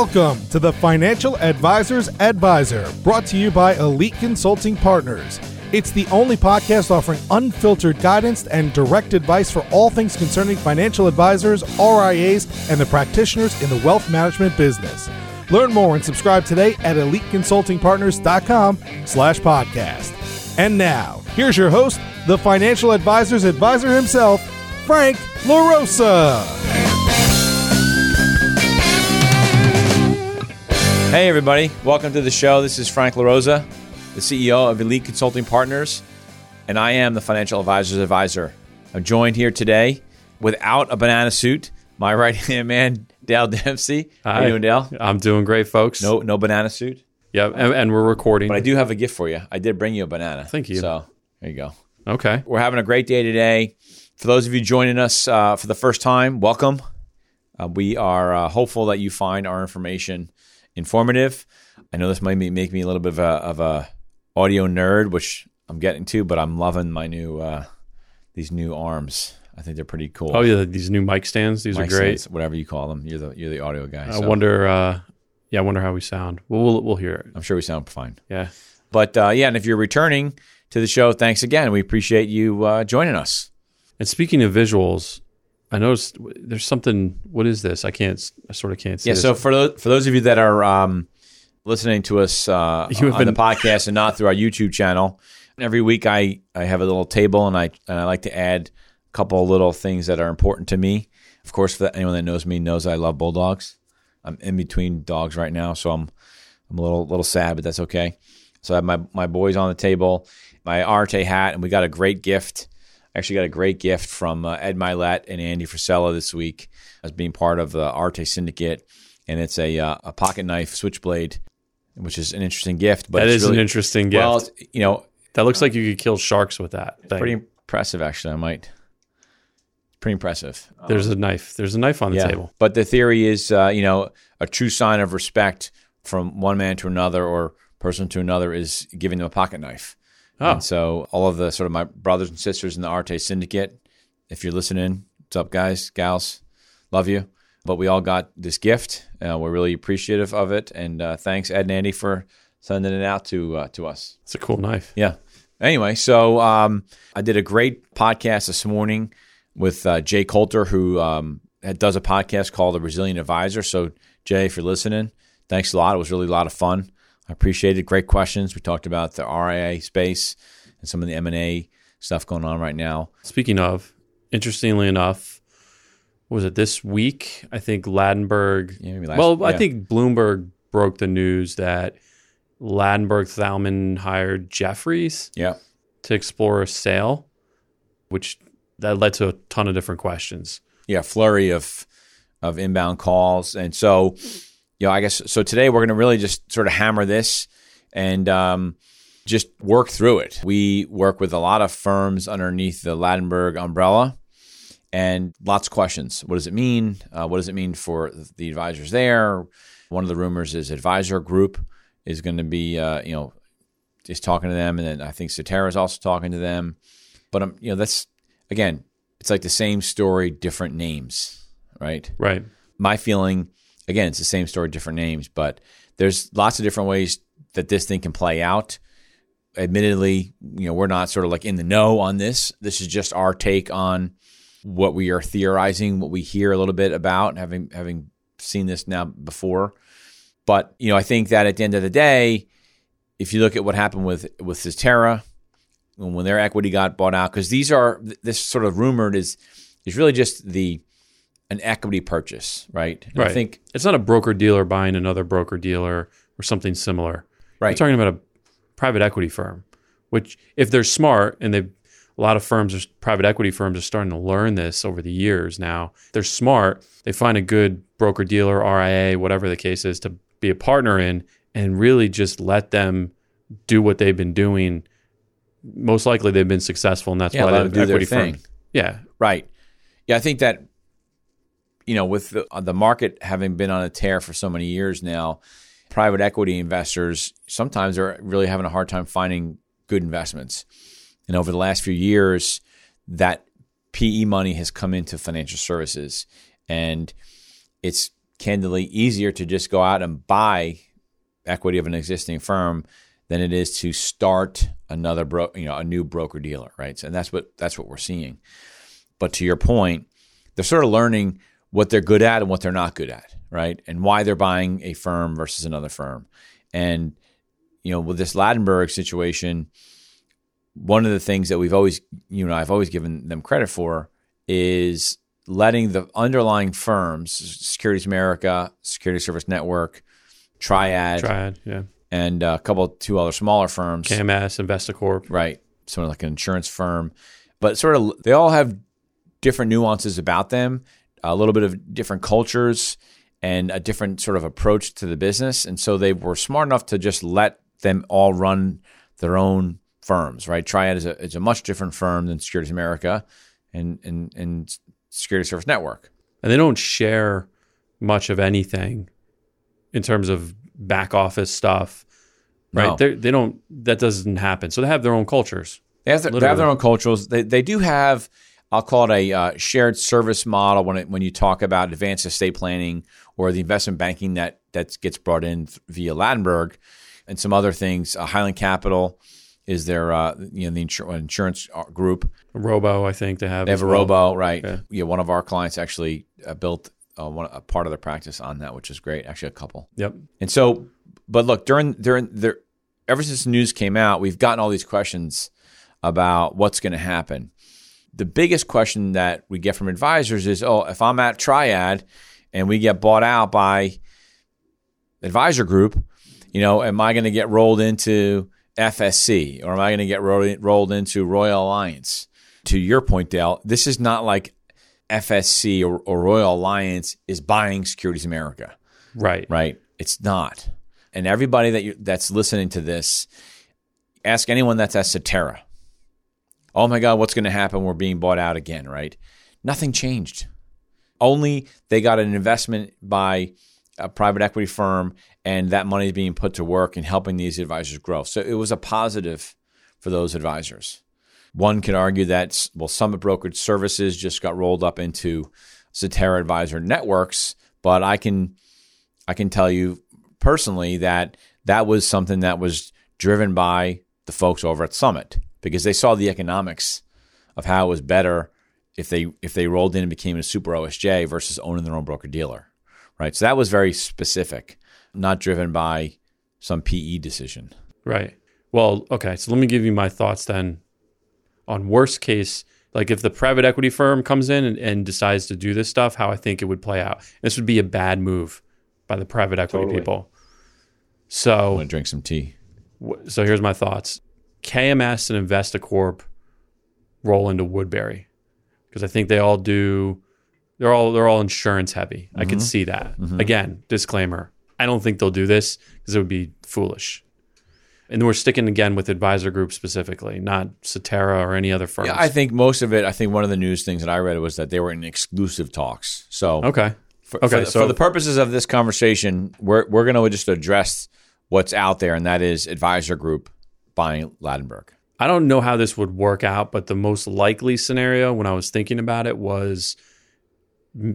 Welcome to the Financial Advisors Advisor, brought to you by Elite Consulting Partners. It's the only podcast offering unfiltered guidance and direct advice for all things concerning financial advisors, RIAs, and the practitioners in the wealth management business. Learn more and subscribe today at eliteconsultingpartners.com slash podcast. And now, here's your host, the Financial Advisors Advisor himself, Frank LaRosa. Hey, everybody. Welcome to the show. This is Frank LaRosa, the CEO of Elite Consulting Partners, and I am the Financial Advisors Advisor. I'm joined here today without a banana suit, my right hand man, Dale Dempsey. How Hi. you doing, Dale? I'm doing great, folks. No, no banana suit, Yeah, and, and we're recording. but I do have a gift for you. I did bring you a banana. Thank you. So there you go. Okay. We're having a great day today. For those of you joining us uh, for the first time, welcome. Uh, we are uh, hopeful that you find our information informative. I know this might make me a little bit of a, of a audio nerd, which I'm getting to, but I'm loving my new uh, these new arms. I think they're pretty cool. Oh yeah, these new mic stands. These Mic are great. stands, whatever you call them. You're the you're the audio guy. I so wonder. Uh, yeah, I wonder how we sound. Well, we'll we'll hear it. I'm sure we sound fine. Yeah. But uh, yeah, and if you're returning to the show, thanks again. We appreciate you uh, joining us. And speaking of visuals, I noticed there's something. What is this? I can't. I sort of can't see. Yeah. this. So for those, for those of you that are um, listening to us uh, You have on the podcast and not through our YouTube channel, every week I, I have a little table and I and I like to add a couple of little things that are important to me. Of course, for anyone that knows me knows I love bulldogs. I'm in between dogs right now, so I'm I'm a little little sad, but that's okay. So I have my my boys on the table, my Arete hat, and we got a great gift. Actually, got a great gift from uh, Ed Mylett and Andy Frisella this week as being part of the Arete Syndicate, and it's a uh, a pocket knife switchblade, which is an interesting gift. But that is is an interesting gift. Well, you know, that looks like you could kill sharks with that. Thing. pretty impressive actually. I might. Pretty impressive. There's a knife. There's a knife on the table. But the theory is, uh, you know, a true sign of respect from one man to another or person to another is giving them a pocket knife. Oh. And so all of the sort of my brothers and sisters in the Arete Syndicate, if you're listening, what's up, guys, gals? Love you. But we all got this gift. Uh, we're really appreciative of it, and uh, thanks Ed and Andy for sending it out to uh, to us. It's a cool knife. Yeah. Anyway, so um, I did a great podcast this morning with uh, Jay Coulter, who um, does a podcast called The Resilient Advisor. So, Jay, if you're listening, thanks a lot. It was really a lot of fun. I appreciate it. Great questions. We talked about the RIA space and some of the M&A stuff going on right now. Speaking of, interestingly enough, was it this week? I think Ladenburg. Yeah, maybe last- well, I think Bloomberg broke the news that Ladenburg Thalmann hired Jefferies Yeah. to explore a sale, which that led to a ton of different questions. yeah, flurry of of inbound calls, and so you know, I guess so. Today we're going to really just sort of hammer this and um, just work through it. We work with a lot of firms underneath the Ladenburg umbrella, and lots of questions. What does it mean? Uh, what does it mean for the advisors there? One of the rumors is Advisor Group is going to be, uh, you know, just talking to them, and then I think Cetera is also talking to them. But um, you know, that's again, it's like the same story, different names, right? Right. My feeling, again, it's the same story, different names, but there's lots of different ways that this thing can play out. Admittedly, you know, we're not sort of like in the know on this. This is just our take on what we are theorizing, what we hear a little bit about, having having seen this now before. But you know, I think that at the end of the day, if you look at what happened with with Cetera, when their equity got bought out, because these are this sort of rumored is is really just the an equity purchase, right? And Right. I think It's not a broker dealer buying another broker dealer or something similar. right. We're talking about a private equity firm, which if they're smart and they a lot of firms, are, private equity firms, are starting to learn this over the years. Now they're smart. They find a good broker dealer, RIA, whatever the case is, to be a partner in, and really just let them do what they've been doing. Most likely, they've been successful, and that's Yeah, why let the them do their equity firm. thing. Yeah, Right. Yeah, I think that you know, with the, the market having been on a tear for so many years now, private equity investors sometimes are really having a hard time finding good investments. And over the last few years, that PE money has come into financial services, and it's candidly easier to just go out and buy equity of an existing firm than it is to start another bro, you know, a new broker dealer, right? And that's what that's what we're seeing. But to your point, they're sort of learning what they're good at and what they're not good at, right? And why they're buying a firm versus another firm. And you know, with this Ladenburg situation, one of the things that we've always, you know, I've always given them credit for is letting the underlying firms, Securities America, Security Service Network, Triad, Triad, yeah, and a couple, two other smaller firms, KMS, Investacorp, right? Sort of like an insurance firm, but sort of they all have different nuances about them, a little bit of different cultures, and a different sort of approach to the business. And so they were smart enough to just let them all run their own firms, right? Triad is a, is a much different firm than Securities America and, and, and Security Service Network. And they don't share much of anything in terms of back office stuff, right? No. They're, they don't, that doesn't happen. So they have their own cultures. They have, their, they have their own cultures. They, they do have, I'll call it a uh, shared service model when it, when you talk about advanced estate planning or the investment banking that that gets brought in via Ladenburg and some other things. Uh, Highland Capital is their uh, you know the insur- insurance uh, group. Robo, I think they have. They have a well. Robo, right? Yeah. Yeah. one of our clients actually uh, built uh, one, a part of their practice on that, which is great. Actually, a couple. Yep. And so, but look, during during there, ever since the news came out, we've gotten all these questions about what's going to happen. The biggest question that we get from advisors is, oh, if I'm at Triad and we get bought out by advisor group, you know, am I going to get rolled into FSC or am I going to get rolled, rolled into Royal Alliance? To your point, Dale, this is not like FSC or, or Royal Alliance is buying Securities America Right. right? It's not. And everybody that you, that's listening to this, ask anyone that's at Cetera. Oh my God, what's going to happen? We're being bought out again, right? Nothing changed. Only they got an investment by a private equity firm, and that money is being put to work and helping these advisors grow. So it was a positive for those advisors. One could argue that well, Summit Brokerage Services just got rolled up into Cetera Advisor Networks, but I can I can tell you personally that that was something that was driven by the folks over at Summit because they saw the economics of how it was better if they if they rolled in and became a super OSJ versus owning their own broker dealer, right? So that was very specific, not driven by some PE decision. Right. Well, okay. So let me give you my thoughts then on worst case, like if the private equity firm comes in and, and decides to do this stuff, how I think it would play out. This would be a bad move by the private equity Totally. people. So I So, want to drink some tea. wh- so here's my thoughts. KMS and Investacorp roll into Woodbury because I think they all do. They're all they're all insurance heavy. I could mm-hmm. see that. Mm-hmm. Again, disclaimer: I don't think they'll do this because it would be foolish. And we're sticking again with advisor group specifically, not Cetera or any other firms. Yeah, I think most of it. I think one of the news things that I read was that they were in exclusive talks. So okay. For, Okay, for, so- for the purposes of this conversation, we're we're going to just address what's out there, and that is Advisor Group buying Ladenburg. I don't know how this would work out, but the most likely scenario when I was thinking about it was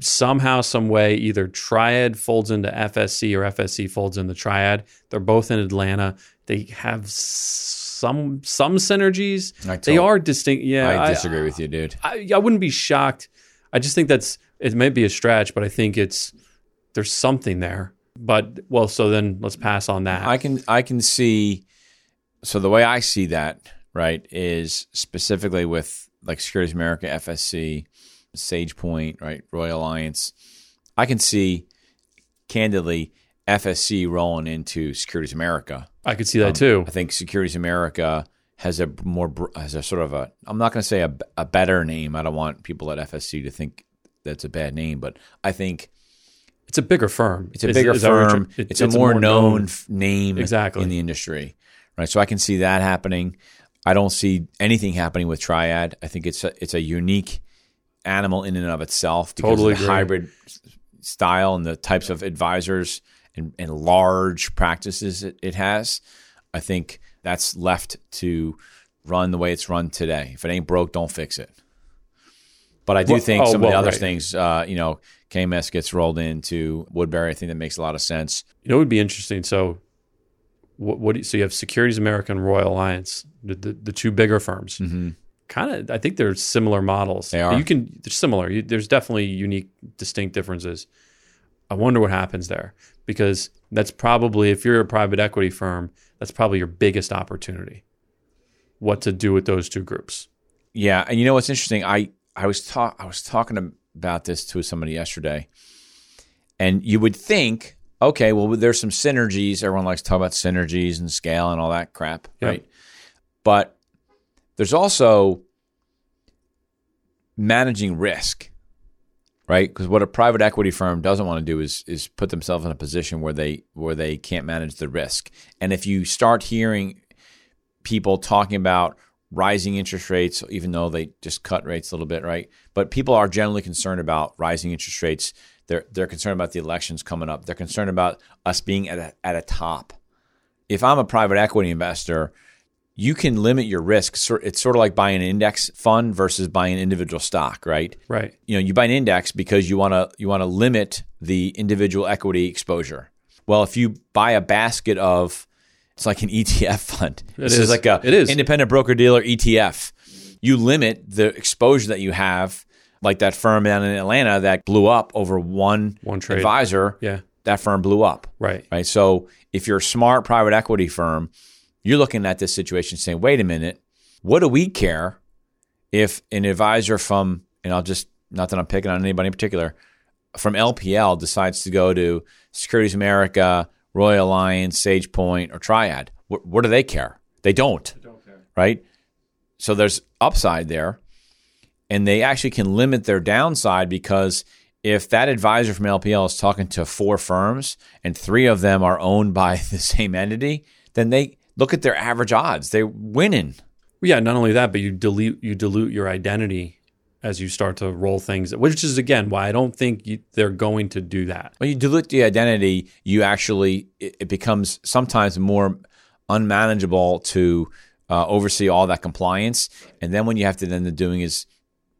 somehow, some way, either Triad folds into FSC or FSC folds into Triad. They're both in Atlanta. They have some some synergies. I They are distinct. Yeah, I disagree with you, dude. I, I wouldn't be shocked. I just think that's it. May be a stretch, but I think it's there's something there. But well, so then let's pass on that. I can I can see. So the way I see that right is specifically with like Securities America, FSC, SagePoint, right, Royal Alliance. I can see candidly FSC rolling into Securities America. I could see that um, too. I think Securities America has a more has a sort of a I'm not going to say a, a better name. I don't want people at FSC to think that's a bad name, but I think It's a bigger firm. it's a bigger is that firm. it- it's, a more, known, f- name Exactly. in the industry, right? So I can see that happening. I don't see anything happening with Triad. I think it's a, it's a unique animal in and of itself because Totally of the agree. hybrid style and the types of advisors and, and large practices it, it has. I think that's left to run the way it's run today. If it ain't broke, don't fix it. But I do Well, think oh, some of the other right. things, uh, you know, KMS gets rolled into Woodbury. I think that makes a lot of sense. You know, it would be interesting. So, what? what do you, so you have Securities America and Royal Alliance, the, the, the two bigger firms. Mm-hmm. Kind of, I think they're similar models. They are. You can, they're similar. You, there's definitely unique, distinct differences. I wonder what happens there because that's probably, if you're a private equity firm, that's probably your biggest opportunity. What to do with those two groups? Yeah, and you know what's interesting? I I was talk I was talking about this to somebody yesterday, and you would think, okay, well, there's some synergies. Everyone likes to talk about synergies and scale and all that crap, Yeah. right? But there's also managing risk, right? Because what a private equity firm doesn't want to do is is put themselves in a position where they where they can't manage the risk. And if you start hearing people talking about rising interest rates, even though they just cut rates a little bit, right? But people are generally concerned about rising interest rates. They're they're concerned about the elections coming up. They're concerned about us being at a at a top. If I'm a private equity investor, you can limit your risk. It's sort of like buying an index fund versus buying an individual stock, right? Right. you know you buy an index because you want to you want to limit the individual equity exposure. Well, if you buy a basket of it's like an ETF fund. this is. like a It is. independent broker dealer ETF. You limit the exposure that you have, like that firm down in Atlanta that blew up over one, One trade. advisor. Yeah. That firm blew up Right. right? So if you're a smart private equity firm, you're looking at this situation saying, wait a minute, what do we care if an advisor from, and I'll just, not that I'm picking on anybody in particular, from LPL decides to go to Securities America, Royal Alliance, SagePoint, or Triad? What, what do they care? They don't, they don't care. right? So there's upside there. And they actually can limit their downside because if that advisor from LPL is talking to four firms and three of them are owned by the same entity, then they look at their average odds. They're winning. Well, yeah, not only that, but you dilute you dilute your identity as you start to roll things, which is again why I don't think you, they're going to do that. When you dilute the identity, you actually it, it becomes sometimes more unmanageable to uh, oversee all that compliance. And then when you have to then the doing is,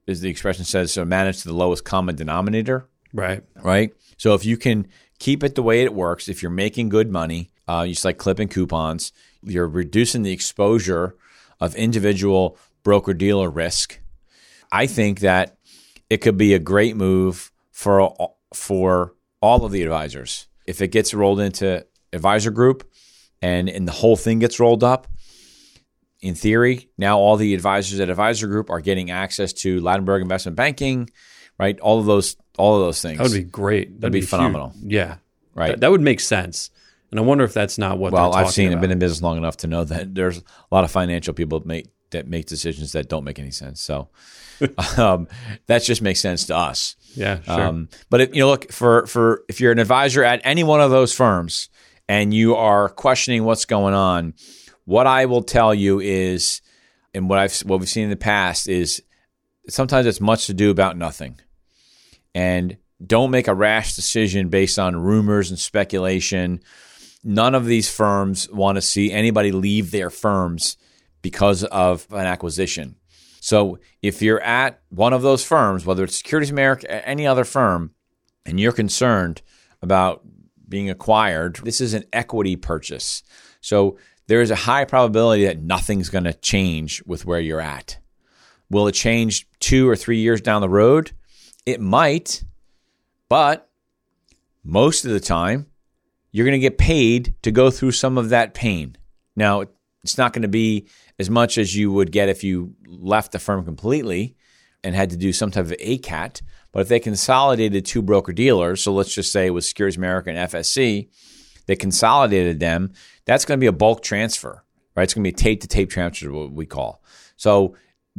as the expression says, so manage to the lowest common denominator. Right. right? So if you can keep it the way it works, if you're making good money, uh, just like clipping coupons, you're reducing the exposure of individual broker dealer risk. I think that it could be a great move for for all of the advisors. If it gets rolled into advisor group and and the whole thing gets rolled up, in theory, now all the advisors at advisor group are getting access to Ladenburg investment banking, right? All of those all of those things. That would be great. That'd, be huge. phenomenal. Yeah. Right. That, that would make sense. And I wonder if that's not what. well, I've seen I've been in business long enough to know that there's a lot of financial people that make that make decisions that don't make any sense. So um, that just makes sense to us. Yeah. Sure. Um, but if, you know, look for for if you're an advisor at any one of those firms and you are questioning what's going on, what I will tell you is, and what I've what we've seen in the past is sometimes it's much to do about nothing, and don't make a rash decision based on rumors and speculation. None of these firms want to see anybody leave their firms because of an acquisition. So if you're at one of those firms, whether it's Securities America any other firm, and you're concerned about being acquired, this is an equity purchase. So there is a high probability that nothing's going to change with where you're at. Will it change two or three years down the road? It might, but most of the time, you're going to get paid to go through some of that pain. Now, it's not going to be as much as you would get if you left the firm completely and had to do some type of ACAT. But if they consolidated two broker dealers, so let's just say it was Securities America and FSC, they consolidated them, that's going to be a bulk transfer, right? It's going to be a tape to tape transfer, what we call. So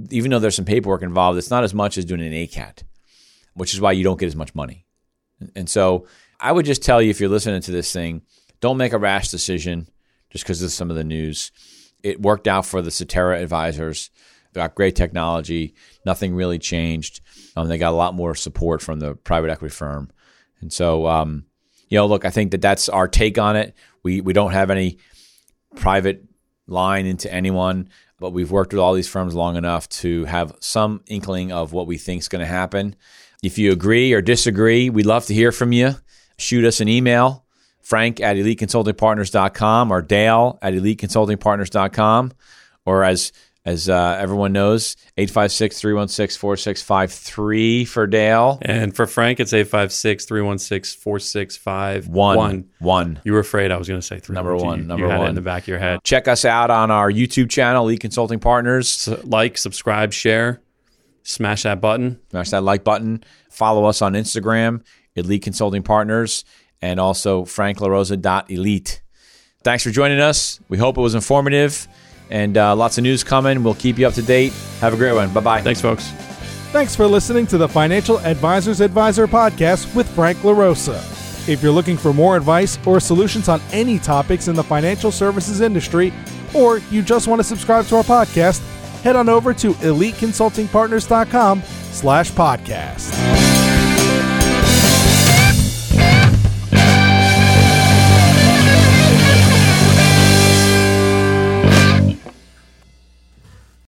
even though there's some paperwork involved, it's not as much as doing an ACAT, which is why you don't get as much money. And so I would just tell you if you're listening to this thing, don't make a rash decision just because of some of the news. It worked out for the Cetera advisors. They got great technology. Nothing really changed. Um, they got a lot more support from the private equity firm. And so, um, you know, look, I think that that's our take on it. We we don't have any private line into anyone. but we've worked with all these firms long enough to have some inkling of what we think is going to happen. If you agree or disagree, we'd love to hear from you. Shoot us an email, frank at eliteconsultingpartners.com or dale at eliteconsultingpartners.com. Or as as uh, everyone knows, 856 316 4653 for Dale. And for Frank, it's 856 316 One. One. You were afraid I was going to say three. Number one, You, number you had one. it in the back of your head. Check us out on our YouTube channel, Elite Consulting Partners. So like, subscribe, share, smash that button. Smash that like button. Follow us on Instagram, Elite Consulting Partners, and also franklarosa.elite. Thanks for joining us. We hope it was informative and uh, lots of news coming. We'll keep you up to date. Have a great one. Bye bye. Thanks, folks. Thanks for listening to the Financial Advisors Advisor podcast with Frank LaRosa. If you're looking for more advice or solutions on any topics in the financial services industry, or you just want to subscribe to our podcast, head on over to eliteconsultingpartners.com slash podcast.